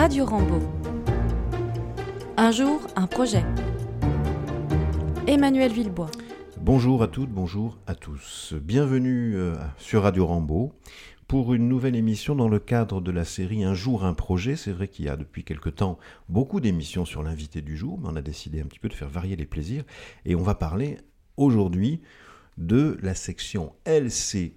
Radio Rambo. Un jour, un projet. Emmanuel Villebois. Bonjour à toutes, bonjour à tous. Bienvenue euh, sur Radio Rambo pour une nouvelle émission dans le cadre de la série Un jour, un projet. C'est vrai qu'il y a depuis quelque temps beaucoup d'émissions sur l'invité du jour, mais on a décidé un petit peu de faire varier les plaisirs. Et on va parler aujourd'hui de la section LCE.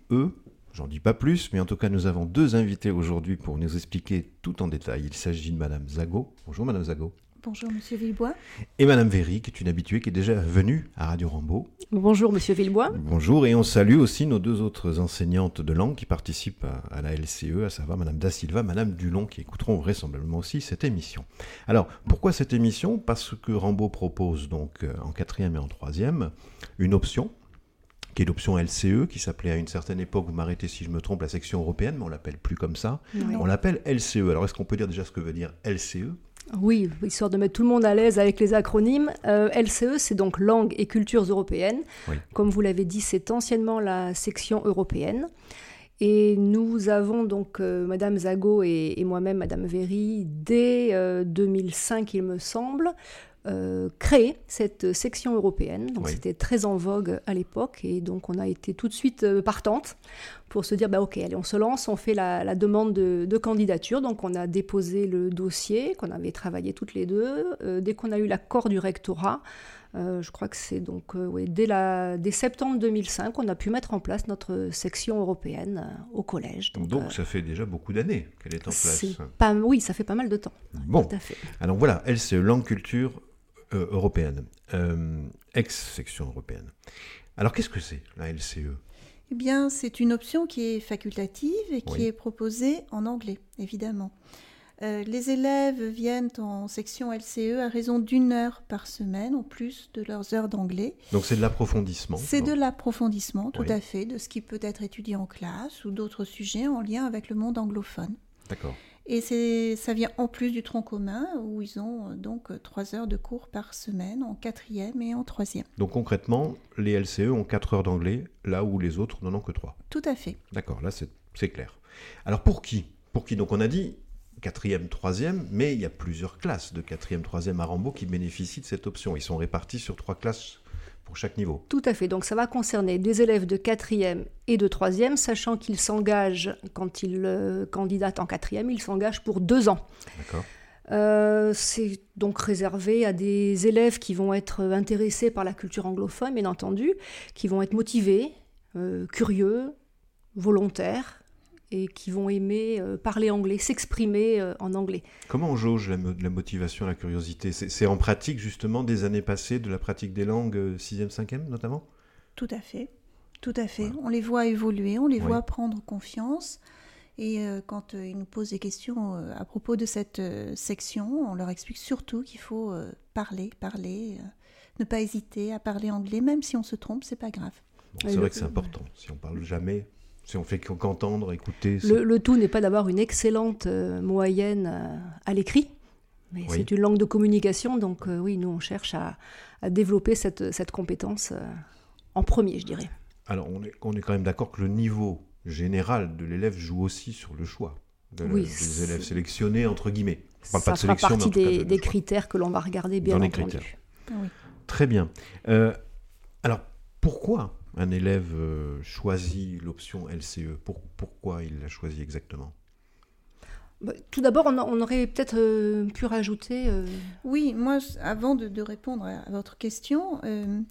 J'en dis pas plus, mais en tout cas, nous avons deux invités aujourd'hui pour nous expliquer tout en détail. Il s'agit de Madame Zago. Bonjour Madame Zago. Bonjour Monsieur Villebois. Et Madame Véry, qui est une habituée, qui est déjà venue à Radio Rambo. Bonjour Monsieur Villebois. Bonjour, et on salue aussi nos deux autres enseignantes de langue qui participent à, à la LCE, à savoir Madame Da Silva, Madame Dulon, qui écouteront vraisemblablement aussi cette émission. Alors, pourquoi cette émission? Parce que Rambo propose donc euh, en quatrième et en troisième une option qui est l'option LCE, qui s'appelait à une certaine époque, vous m'arrêtez si je me trompe, la section européenne, mais on l'appelle plus comme ça. Oui. On l'appelle LCE. Alors, est-ce qu'on peut dire déjà ce que veut dire LCE Oui, histoire de mettre tout le monde à l'aise avec les acronymes. Euh, LCE, c'est donc Langue et Cultures Européennes. Oui. Comme vous l'avez dit, c'est anciennement la section européenne. Et nous avons donc, euh, Madame Zago et, et moi-même, Madame Véry, dès euh, 2005, il me semble, euh, créé cette section européenne. Donc Oui. c'était très en vogue à l'époque. Et donc on a été tout de suite euh, partante pour se dire, bah, ok, allez, on se lance, on fait la, la demande de, de candidature. Donc on a déposé le dossier qu'on avait travaillé toutes les deux. Euh, dès qu'on a eu l'accord du rectorat, euh, je crois que c'est donc ouais, dès, la, dès septembre 2005, on a pu mettre en place notre section européenne au collège. Donc, Donc, ça fait déjà beaucoup d'années qu'elle est en place. c'est pas, oui, ça fait pas mal de temps. Bon, Tout à fait. alors voilà, LCE, langue culture euh, européenne, euh, ex-section européenne. Alors qu'est-ce que c'est la? LCE Eh bien, c'est une option qui est facultative et qui Oui. est proposée en anglais, évidemment. Euh, les élèves viennent en section LCE à raison d'une heure par semaine, en plus de leurs heures d'anglais. Donc c'est de l'approfondissement. C'est de l'approfondissement, tout Oui. à fait, de ce qui peut être étudié en classe ou d'autres sujets en lien avec le monde anglophone. D'accord. Et ça vient en plus du tronc commun, où ils ont euh, donc euh, trois heures de cours par semaine, en quatrième et en troisième. Donc concrètement, les LCE ont 4 heures d'anglais, là où les autres n'en ont que 3. Tout à fait. D'accord, là c'est c'est clair. Alors pour qui? Pour qui? Donc on a dit quatrième, troisième, mais il y a plusieurs classes de quatrième, troisième à Rambo qui bénéficient de cette option. Ils sont répartis sur trois classes pour chaque niveau. Tout à fait. Donc ça va concerner des élèves de quatrième et de troisième, sachant qu'ils s'engagent, quand ils euh, candidatent en quatrième, ils s'engagent pour deux ans. D'accord Euh, c'est donc réservé à des élèves qui vont être intéressés par la culture anglophone, bien entendu, qui vont être motivés, euh, curieux, volontaires, et qui vont aimer euh, parler anglais, s'exprimer euh, en anglais. Comment on jauge la, mo- la motivation, la curiosité? C'est en pratique justement des années passées de la pratique des langues, euh, 6e, 5e notamment? Tout à fait. Tout à fait. On les voit évoluer, on les Oui. voit prendre confiance. Et euh, quand euh, ils nous posent des questions euh, à propos de cette euh, section, on leur explique surtout qu'il faut euh, parler, parler, euh, ne pas hésiter à parler anglais, même si on se trompe, c'est pas grave. Bon, C'est le- vrai que c'est important. Si on parle jamais, si on fait qu'entendre, écouter, Le, le tout n'est pas d'avoir une excellente euh, moyenne euh, à l'écrit, mais Oui. c'est une langue de communication, donc euh, oui, nous on cherche à, à développer cette, cette compétence euh, en premier, je dirais. Alors, on est, on est quand même d'accord que le niveau général de l'élève joue aussi sur le choix de la- Oui, des élèves sélectionnés, entre guillemets. On parle Ça pas de fera sélection, mais en partie cas des, de- de des choix. critères que l'on va regarder, bien Dans les entendu. critères. Oui. Très bien. Euh, alors, pourquoi un élève euh, choisit l'option LCE Pour- Pourquoi il l'a choisi exactement? Bah, Tout d'abord, on, aurait peut-être euh, pu rajouter. euh, Oui, moi, avant de, de répondre à, votre question, euh,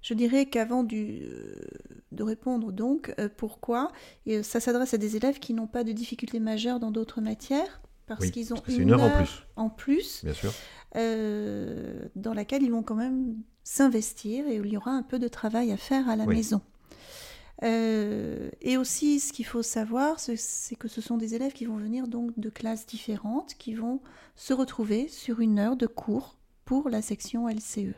je dirais qu'avant de répondre donc, pourquoi, et, ça s'adresse à des élèves qui n'ont pas de difficultés majeures dans d'autres matières, parce Oui, qu'ils ont parce une heure en plus. en plus, Bien sûr. euh, dans laquelle ils vont quand même s'investir et où il y aura un peu de travail à faire à la Oui. maison. Euh, et aussi, ce qu'il faut savoir, c'est- que ce sont des élèves qui vont venir donc de classes différentes, qui vont se retrouver sur une heure de cours pour la section LCE.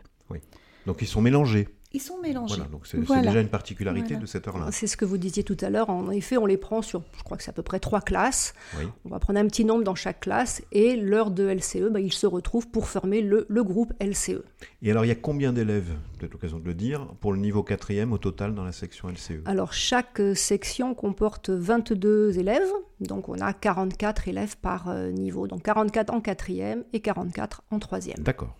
Donc, ils sont mélangés. Ils sont mélangés. Voilà, donc c'est Voilà. déjà une particularité Voilà. de cette heure-là. C'est ce que vous disiez tout à l'heure. En effet, on les prend sur, je crois que c'est à peu près trois classes. Oui. On va prendre un petit nombre dans chaque classe et l'heure de LCE, bah, ils se retrouvent pour former le, le groupe. LCE. Et alors, il y a combien d'élèves, peut-être l'occasion de le dire, pour le niveau quatrième au total dans la section LCE Alors, chaque euh, section comporte 22 élèves, donc on a 44 élèves par euh, niveau. Donc 44 en quatrième et 44 en troisième. D'accord.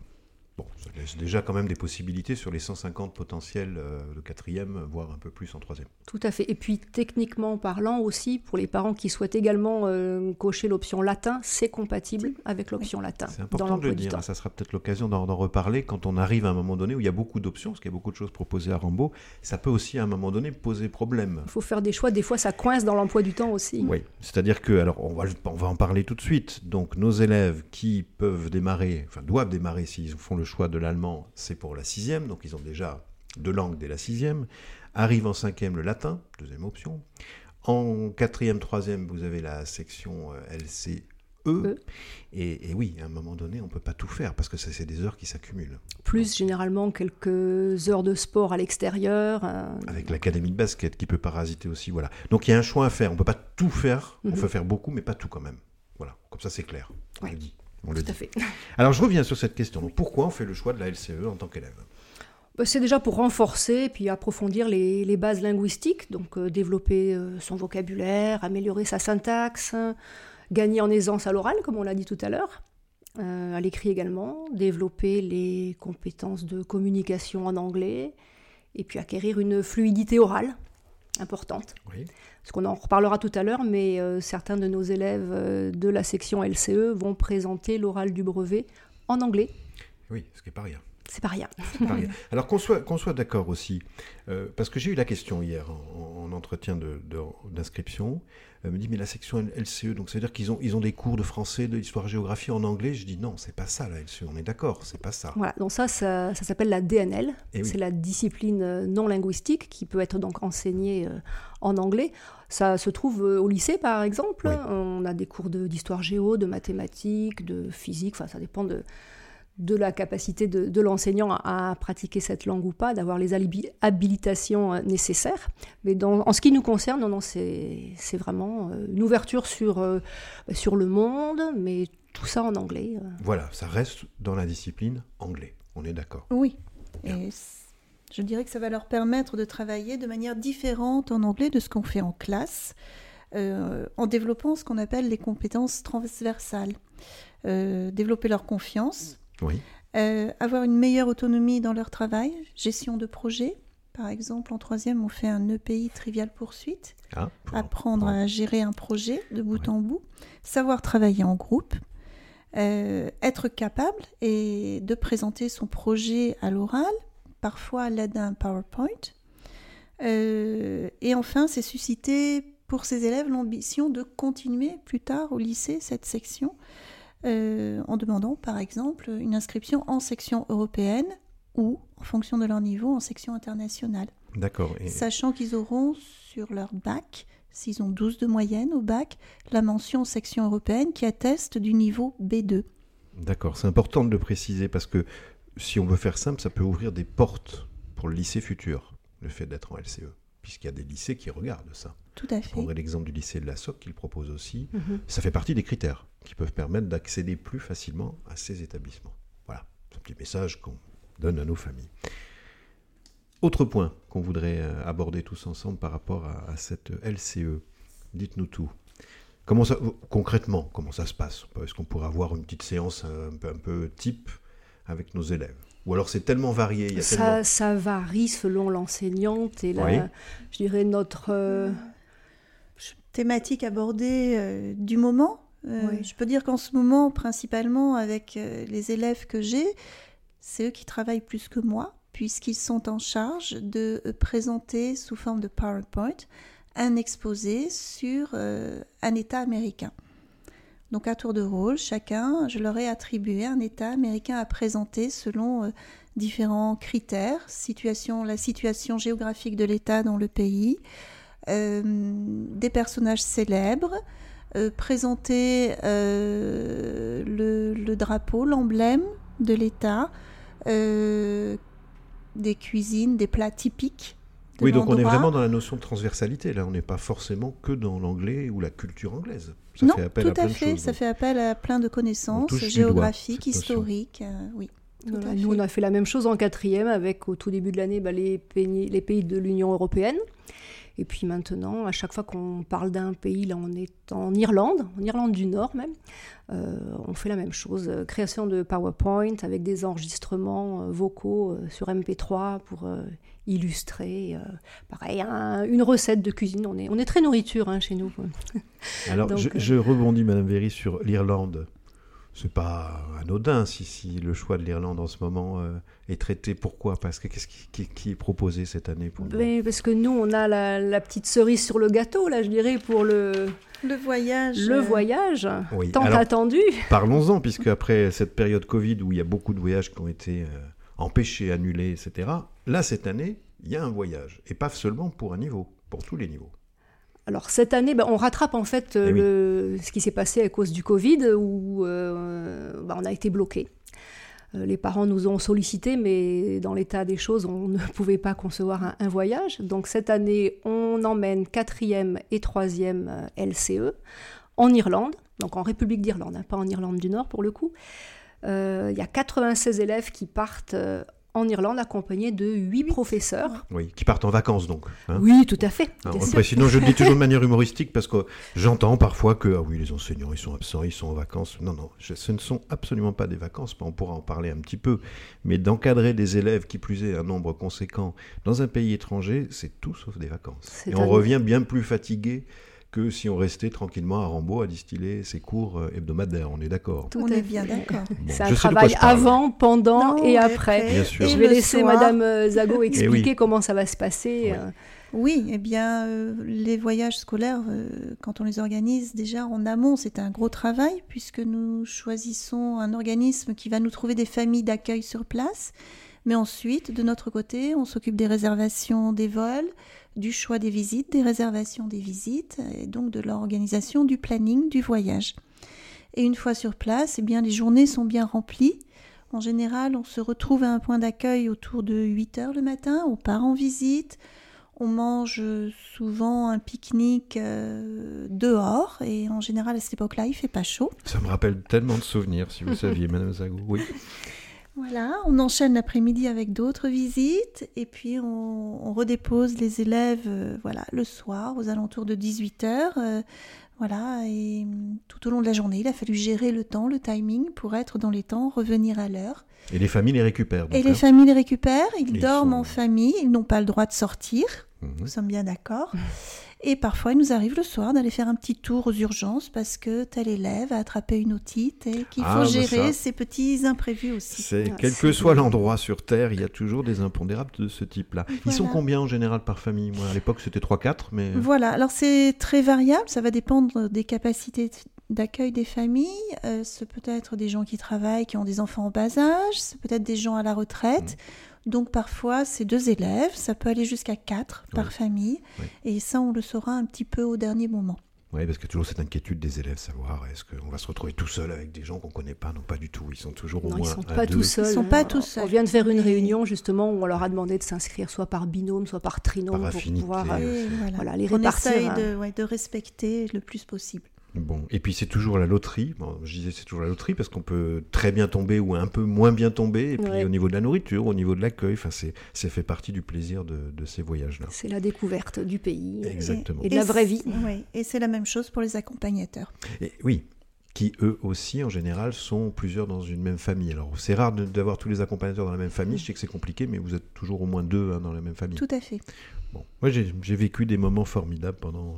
Bon, ça laisse déjà quand même des possibilités sur les 150 potentiels euh, de quatrième, voire un peu plus en troisième. Tout à fait. Et puis, techniquement parlant aussi, pour les parents qui souhaitent également euh, cocher l'option latin, c'est compatible avec l'option latin C'est dans important de le dire, ça sera peut-être l'occasion d'en reparler quand on arrive à un moment donné où il y a beaucoup d'options, parce qu'il y a beaucoup de choses proposées à Rambo. Ça peut aussi à un moment donné poser problème. Il faut faire des choix. Des fois, ça coince dans l'emploi du temps aussi. Oui, c'est-à-dire que, alors on va, on va en parler tout de suite. Donc nos élèves qui peuvent démarrer, enfin doivent démarrer s'ils font le choix de l'allemand, c'est pour la sixième, donc ils ont déjà deux langues dès la sixième. Arrive en cinquième le latin, deuxième option. En quatrième, troisième, vous avez la section euh, LCE. E. Et, et oui, à un moment donné, on ne peut pas tout faire parce que ça, c'est des heures qui s'accumulent. Plus généralement quelques heures de sport à l'extérieur. euh, Avec l'académie de basket qui peut parasiter aussi, voilà. Donc il y a un choix à faire. On ne peut pas tout faire. On Mhm. peut faire beaucoup, mais pas tout quand même. Voilà, comme ça c'est clair. On le dit. On le Tout à fait. Alors je reviens sur cette question. Donc, pourquoi on fait le choix de la LCE en tant qu'élève? Bah, C'est déjà pour renforcer et puis approfondir les, les bases linguistiques, donc euh, développer euh, son vocabulaire, améliorer sa syntaxe, hein, gagner en aisance à l'oral, comme on l'a dit tout à l'heure, euh, à l'écrit également, développer les compétences de communication en anglais, et puis acquérir une fluidité orale importante. Oui. Parce qu'on en reparlera tout à l'heure, mais euh, certains de nos élèves euh, de la section LCE vont présenter l'oral du brevet en anglais. Oui, ce qui n'est pas rien. C'est pas rien. C'est pas rien. Alors qu'on soit, qu'on soit d'accord aussi, euh, parce que j'ai eu la question hier en, en entretien de- de- d'inscription, elle me dit mais la section LCE, donc ça veut dire qu'ils ont, ils ont des cours de français, de histoire-géographie en anglais? Je dis non, c'est pas ça la LCE, on est d'accord, c'est pas ça. Voilà, donc ça, ça, ça s'appelle la DNL. Eh oui. C'est la discipline euh, non linguistique qui peut être donc enseignée euh, en anglais. Ça se trouve au lycée, par exemple. Oui. On a des cours de- d'histoire géo, de mathématiques, de physique. Enfin, ça dépend de, de la capacité de, de l'enseignant à, à pratiquer cette langue ou pas, d'avoir les habilitations euh, nécessaires. Mais dans- en ce qui nous concerne, non, non, c'est vraiment euh, une ouverture sur, euh, sur le monde, mais tout ça en anglais. Voilà, ça reste dans la discipline anglais, on est d'accord. Oui. Bien. Et je dirais que ça va leur permettre de travailler de manière différente en anglais de ce qu'on fait en classe, euh, en développant ce qu'on appelle les compétences transversales. Euh, développer leur confiance, Oui, euh, avoir une meilleure autonomie dans leur travail, gestion de projet. Par exemple, en troisième, on fait un EPI trivial poursuite, Ah, pour- apprendre pour- à gérer un projet de bout en bout, savoir travailler en groupe, euh, être capable et de présenter son projet à l'oral, parfois à l'aide d'un PowerPoint. Euh, et enfin, c'est susciter pour ces élèves l'ambition de continuer plus tard au lycée cette section euh, en demandant par exemple une inscription en section européenne ou, en fonction de leur niveau, en section internationale D'accord. Et- sachant qu'ils auront sur leur bac, s'ils ont 12 de moyenne au bac, la mention section européenne qui atteste du niveau B2. D'accord, c'est important de le préciser parce que si on veut faire simple, ça peut ouvrir des portes pour le lycée futur, le fait d'être en LCE, puisqu'il y a des lycées qui regardent ça. Tout à Je fait. prendrai l'exemple du lycée de la SOC qu'il propose aussi. Mhm. Ça fait partie des critères qui peuvent permettre d'accéder plus facilement à ces établissements. Voilà, c'est un petit message qu'on donne à nos familles. Autre point qu'on voudrait euh, aborder tous ensemble par rapport à, à cette LCE. Dites-nous tout. Comment ça, concrètement, comment ça se passe? Est-ce qu'on pourrait avoir une petite séance un peu, un peu type avec nos élèves? Ou alors c'est tellement varié, il y a Ça, tellement... ça varie selon l'enseignante et la, Oui. je dirais notre. euh, Thématique abordée euh, du moment. Euh, Oui. Je peux dire qu'en ce moment, principalement avec euh, les élèves que j'ai, c'est eux qui travaillent plus que moi, puisqu'ils sont en charge de euh, présenter sous forme de PowerPoint un exposé sur euh, un État américain. Donc à tour de rôle, chacun, je leur ai attribué un État américain à présenter selon euh, différents critères, situation, la situation géographique de l'État dans le pays, euh, des personnages célèbres, présenter euh, le, le drapeau, l'emblème de l'État, euh, des cuisines, des plats typiques. de Oui, donc on est vraiment dans la notion de transversalité. Là, on n'est pas forcément que dans l'anglais ou la culture anglaise. Ça non, fait appel tout à plein à de fait. choses. ça donc. fait appel à plein de connaissances géographiques, historiques. euh, oui. Voilà, nous, on a fait la même chose en quatrième avec au tout début de l'année bah, les, pays, les pays de l'Union européenne. Et puis maintenant, à chaque fois qu'on parle d'un pays, là on est en Irlande, en Irlande du Nord même, euh, on fait la même chose. Euh, Création de PowerPoint avec des enregistrements euh, vocaux sur MP3 pour euh, illustrer, euh, pareil, un- une recette de cuisine. On est, on est très nourriture hein, chez nous. Alors, Donc, je, je rebondis, Madame Véry, sur l'Irlande. C'est pas anodin si, si le choix de l'Irlande en ce moment euh, est traité. Pourquoi? Parce que qu'est-ce qui, qui- qui est proposé cette année pour nous Mais parce que nous, on a la, la petite cerise sur le gâteau, là, je dirais, pour le, Le voyage. le euh, voyage Oui, tant alors- attendu. Parlons-en, puisque après cette période Covid où il y a beaucoup de voyages qui ont été euh, empêchés, annulés, etc., là, cette année, il y a un voyage. Et pas seulement pour un niveau, pour tous les niveaux. Alors cette année, ben, on rattrape en fait euh, Eh oui. ce qui s'est passé à cause du Covid où euh, ben, on a été bloqué. Les parents nous ont sollicité, mais dans l'état des choses, on ne pouvait pas concevoir un, un voyage. Donc cette année, on emmène quatrième et troisième euh, LCE en Irlande, donc en République d'Irlande, hein, pas en Irlande du Nord pour le coup. Euh, Il y a 96 élèves qui partent euh, en Irlande accompagnés de 8 professeurs. Oui, qui partent en vacances donc. hein. Oui, tout à fait. Sinon, je le dis toujours de manière humoristique parce que j'entends parfois que ah oui, les enseignants ils sont absents, ils sont en vacances. Non, non, je- ce ne sont absolument pas des vacances. On pourra en parler un petit peu, mais d'encadrer des élèves qui plus est un nombre conséquent dans un pays étranger, c'est tout sauf des vacances. Et un- on revient bien plus fatigué que si on restait tranquillement à Rambaud à distiller ses cours euh, hebdomadaires. On est d'accord. Tout On est bien d'accord. Bon, C'est un travail avant, pendant Non, et après. Bien sûr. Et je vais laisser soir. Madame euh, Zago oui. expliquer comment ça va se passer. Oui. euh. Oui, eh bien, euh, les voyages scolaires, euh, quand on les organise déjà en amont, c'est un gros travail puisque nous choisissons un organisme qui va nous trouver des familles d'accueil sur place. Mais ensuite, de notre côté, on s'occupe des réservations des vols, du choix des visites, des réservations des visites et donc de l'organisation du planning du voyage. Et une fois sur place, eh bien, les journées sont bien remplies. En général, on se retrouve à un point d'accueil autour de 8 heures le matin, on part en visite, on mange souvent un pique-nique euh, dehors et en général à cette époque-là, il fait pas chaud. Ça me rappelle tellement de souvenirs, si vous saviez, Madame Zago. Oui. Voilà, on enchaîne l'après-midi avec d'autres visites et puis on, on redépose les élèves euh, voilà, le soir aux alentours de 18h. voilà, et hum, tout au long de la journée, il a fallu gérer le temps, le timing pour être dans les temps, revenir à l'heure. Et les familles les récupèrent. Et les hein. familles les récupèrent, ils Ils dorment sont- en famille, ils n'ont pas le droit de sortir, Mhm. nous sommes bien d'accord. Et parfois, il nous arrive le soir d'aller faire un petit tour aux urgences parce que tel élève a attrapé une otite et qu'il faut Ah, bah gérer ça. ces petits imprévus aussi. C'est Ah, quel c'est que soit bien. l'endroit sur Terre, il y a toujours des impondérables de ce type-là. Ils sont combien en général par famille? Moi, à l'époque, c'était 3-4, mais Voilà, alors c'est très variable, ça va dépendre des capacités d'accueil des familles. Euh, ce peut être des gens qui travaillent, qui ont des enfants en bas âge, c'est peut-être des gens à la retraite. Donc parfois, c'est deux élèves, ça peut aller jusqu'à quatre par famille. Oui. Et ça, on le saura un petit peu au dernier moment. Oui, parce qu'il y a toujours cette inquiétude des élèves, savoir est-ce qu'on va se retrouver tout seul avec des gens qu'on ne connaît pas? Non, pas du tout. Ils sont toujours au Non, ils moins sont à pas deux. tout seuls. sont hein. pas tout On- seuls. On vient de faire une réunion justement où on leur a demandé de s'inscrire soit par binôme, soit par trinôme Par pour affinité. pouvoir. euh, Et voilà. voilà, les on répartir, essaye hein. de, ouais, de respecter le plus possible. Bon, et puis c'est toujours la loterie. Bon, je disais c'est toujours la loterie parce qu'on peut très bien tomber ou un peu moins bien tomber. Et puis Ouais. au niveau de la nourriture, au niveau de l'accueil, enfin c'est c'est fait partie du plaisir de, de ces voyages-là. C'est la découverte du pays. Exactement. Et de la vraie vie. ouais, et c'est la même chose pour les accompagnateurs. Et oui, qui eux aussi en général sont plusieurs dans une même famille. Alors c'est rare d'avoir tous les accompagnateurs dans la même famille. Je sais que c'est compliqué, mais vous êtes toujours au moins deux hein, dans la même famille. Tout à fait. Bon, moi j'ai j'ai vécu des moments formidables pendant.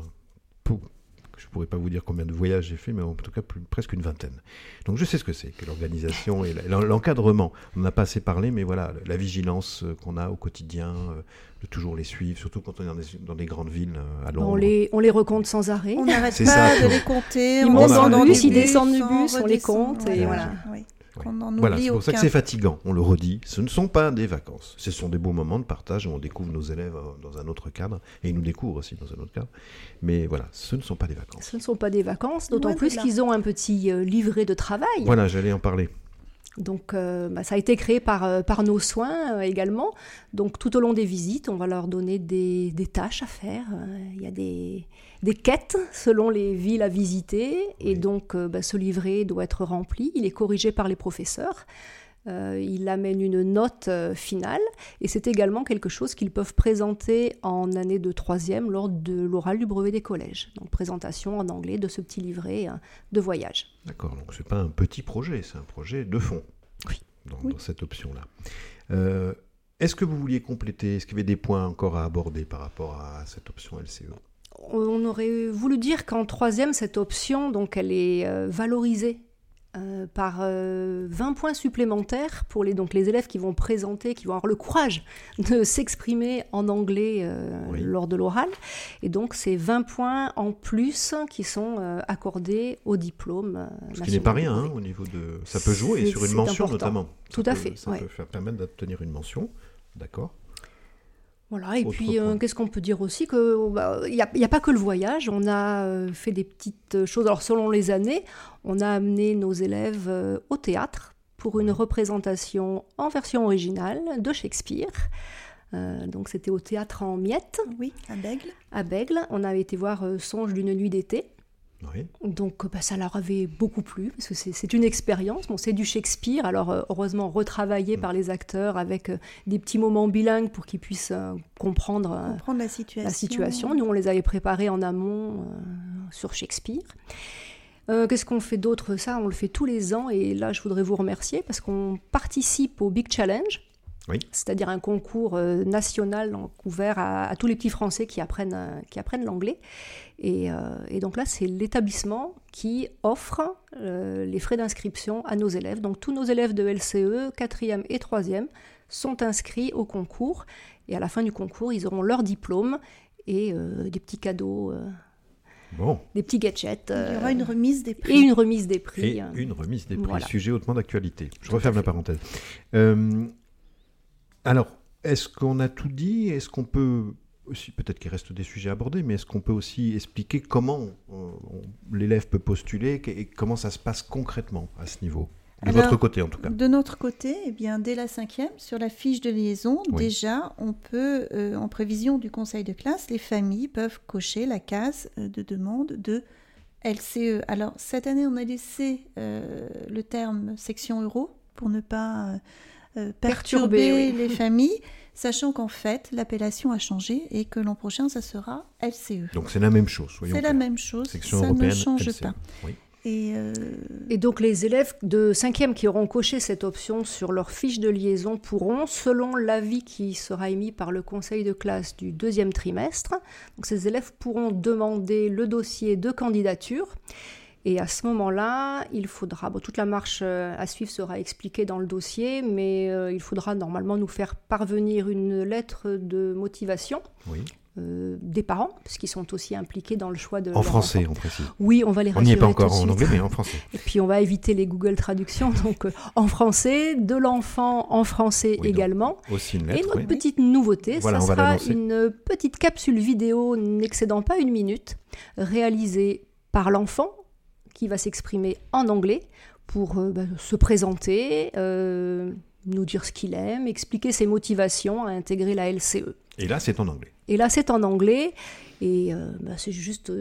Je pourrais pas vous dire combien de voyages j'ai fait, mais en tout cas plus- presque une vingtaine. Donc je sais ce que c'est que l'organisation et l'encadrement. On n'a pas assez parlé, mais voilà, la vigilance euh, qu'on a au quotidien, euh, de toujours les suivre, surtout quand on est dans des, dans des grandes villes euh, à Londres. On les, on les recompte sans arrêt. On n'arrête pas ça, de les compter. Ils on montent dans le bus, ils descendent du on bus, on les compte et voilà. oui. Ouais. Qu'on en Voilà, c'est pour ça que c'est fatigant, on le redit. Ce ne sont pas des vacances. Ce sont des beaux moments de partage où on découvre nos élèves euh, dans un autre cadre et ils nous découvrent aussi dans un autre cadre. Mais voilà, ce ne sont pas des vacances. Ce ne sont pas des vacances, d'autant plus qu'ils ont un petit euh, livret de travail. Voilà, j'allais en parler. Donc bah, ça a été créé par, par nos soins également. Donc tout au long des visites, on va leur donner des, des tâches à faire. Il y a des, des quêtes selon les villes à visiter. Et donc bah, ce livret doit être rempli. Il est corrigé par les professeurs. Euh, il amène une note euh, finale et c'est également quelque chose qu'ils peuvent présenter en année de troisième lors de l'oral du brevet des collèges. Donc présentation en anglais de ce petit livret euh, de voyage. D'accord, donc c'est pas un petit projet, c'est un projet de fond. Oui. Dans, cette option-là. est-ce que vous vouliez compléter? Est-ce qu'il y avait des points encore à aborder par rapport à cette option LCE on aurait voulu dire qu'en troisième, cette option, donc, elle est valorisée euh, par 20 euh, points supplémentaires pour les, donc les élèves qui vont présenter, qui vont avoir le courage de s'exprimer en anglais euh, lors de l'oral. Et donc, c'est 20 points en plus qui sont accordés au diplôme. Ce qui n'est pas rien hein, au niveau de. Ça peut jouer sur une mention notamment. Tout à fait. Ça peut faire permettre d'obtenir une mention. D'accord. Voilà, et puis euh, qu'est-ce qu'on peut dire aussi que bah, il n'y a, pas que le voyage, on a euh, fait des petites choses. Alors selon les années, on a amené nos élèves euh, au théâtre pour une représentation en version originale de Shakespeare. donc c'était au théâtre en miettes. Oui, à Bègle. À Bègle, on avait été voir Songe d'une nuit d'été. Donc bah, ça leur avait beaucoup plu, parce que c'est une expérience. Bon, c'est du Shakespeare, alors euh, heureusement retravaillé mm. par les acteurs avec euh, des petits moments bilingues pour qu'ils puissent euh, comprendre, la, situation. la, situation. Nous, on les avait préparés en amont sur Shakespeare. Qu'est-ce qu'on fait d'autre? Ça, on le fait tous les ans, et là, je voudrais vous remercier parce qu'on participe au Big Challenge. C'est-à-dire un concours national ouvert à, à, tous les petits Français qui apprennent, qui apprennent l'anglais. Euh, et, donc là, c'est l'établissement qui offre euh, les frais d'inscription à nos élèves. Donc tous nos élèves de LCE, 4e et 3e, sont inscrits au concours. Et à la fin du concours, ils auront leur diplôme et euh, des petits cadeaux. Bon. Des petits gadgets. Il y aura une remise des prix. Et une remise des prix. Et une remise des prix. Sujet hautement d'actualité. Je referme la parenthèse. Alors, est-ce qu'on a tout dit? Est-ce qu'on peut aussi, peut-être qu'il reste des sujets abordés, mais est-ce qu'on peut aussi expliquer comment euh, l'élève peut postuler et comment ça se passe concrètement à ce niveau? De votre côté, en tout cas. De notre côté, eh bien, dès la cinquième, sur la fiche de liaison, déjà, on peut, euh, en prévision du conseil de classe, les familles peuvent cocher la case euh, de demande de LCE. Alors, cette année, on a laissé le terme section euro pour ne pas perturber, les familles sachant qu'en fait, l'appellation a changé et que l'an prochain, ça sera LCE. Donc c'est la même chose, C'est la même chose, ça ne change pas. Et, euh, et, donc les élèves de 5e qui auront coché cette option sur leur fiche de liaison pourront, selon l'avis qui sera émis par le conseil de classe du deuxième trimestre, donc ces élèves pourront demander le dossier de candidature et à ce moment-là, il faudra, toute la marche euh, à suivre sera expliquée dans le dossier, mais euh, il faudra normalement nous faire parvenir une lettre de motivation. Euh, des parents, parce qu'ils sont aussi impliqués dans le choix de. En français, on précise. Oui, on va les On n'y est pas encore en anglais, mais en français. Et puis on va éviter les Google Traductions, donc en français, de l'enfant en français également. Aussi une lettre, Et notre petite nouveauté, ça sera une petite capsule vidéo n'excédant pas une minute, réalisée par l'enfant qui va s'exprimer en anglais pour euh, bah, se présenter, euh, nous dire ce qu'il aime, expliquer ses motivations à intégrer la LCE. Et là, c'est en anglais. Et là, c'est en anglais. Et euh, bah, c'est juste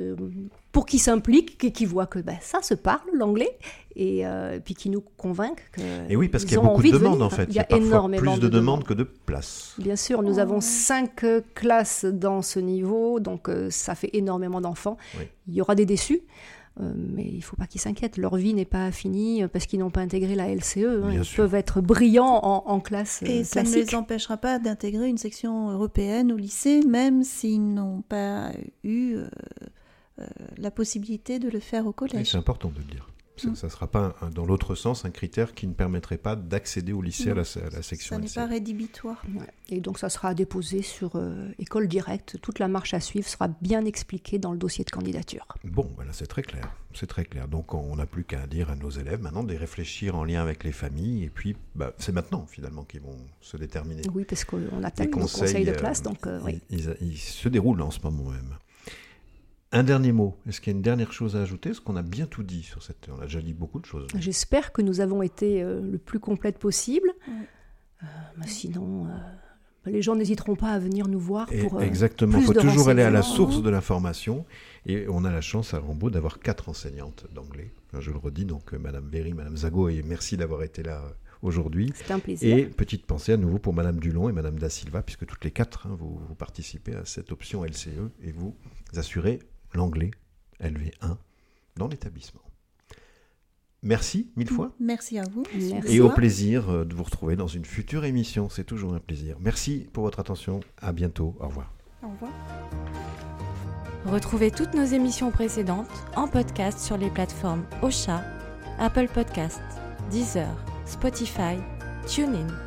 pour qu'il s'implique, qu'il voit que bah, ça se parle, l'anglais, et puis qu'il nous convainque que. Et oui, parce qu'il y a beaucoup de demandes, en fait. Il y a, énormément plus de, demandes que de places. Bien sûr, nous avons cinq classes dans ce niveau, donc ça fait énormément d'enfants. Il y aura des déçus. Euh, mais il ne faut pas qu'ils s'inquiètent, leur vie n'est pas finie parce qu'ils n'ont pas intégré la LCE. Hein. Ils peuvent être brillants en, classe. Et ça ne les empêchera pas d'intégrer une section européenne au lycée, même s'ils n'ont pas eu euh, euh, la possibilité de le faire au collège. C'est important de le dire. Ça ne sera pas, dans l'autre sens, un critère qui ne permettrait pas d'accéder au lycée à la, section. Ça n'est pas rédhibitoire. Et donc, ça sera déposé sur euh, école directe. Toute la marche à suivre sera bien expliquée dans le dossier de candidature. Bon, voilà, c'est très clair. C'est très clair. Donc, on n'a plus qu'à dire à nos élèves maintenant de réfléchir en lien avec les familles. Et puis, bah, c'est maintenant, finalement, qu'ils vont se déterminer. Oui, parce qu'on attaque le conseil de classe. Donc, euh, ils, se déroulent en ce moment même. Un dernier mot. Est-ce qu'il y a une dernière chose à ajouter? Est-ce qu'on a bien tout dit sur cette... On a déjà dit beaucoup de choses. J'espère que nous avons été euh, le plus complète possible. Euh, sinon, euh, les gens n'hésiteront pas à venir nous voir pour. exactement. Il faut toujours aller à la source de l'information. Et on a la chance à Rambaud d'avoir quatre enseignantes d'anglais. Je le redis, donc Madame Berry, Madame Zago, et merci d'avoir été là aujourd'hui. C'est un plaisir. Et petite pensée à nouveau pour Madame Dulon et Madame Da Silva, puisque toutes les quatre, hein, vous, vous, participez à cette option LCE et vous assurez l'anglais LV1 dans l'établissement. Merci mille fois. Merci à vous. Merci. Et au plaisir euh, de vous retrouver dans une future émission. C'est toujours un plaisir. Merci pour votre attention. À bientôt. Au revoir. Au revoir. Retrouvez toutes nos émissions précédentes en podcast sur les plateformes Ocha, Apple Podcast, Deezer, Spotify, TuneIn.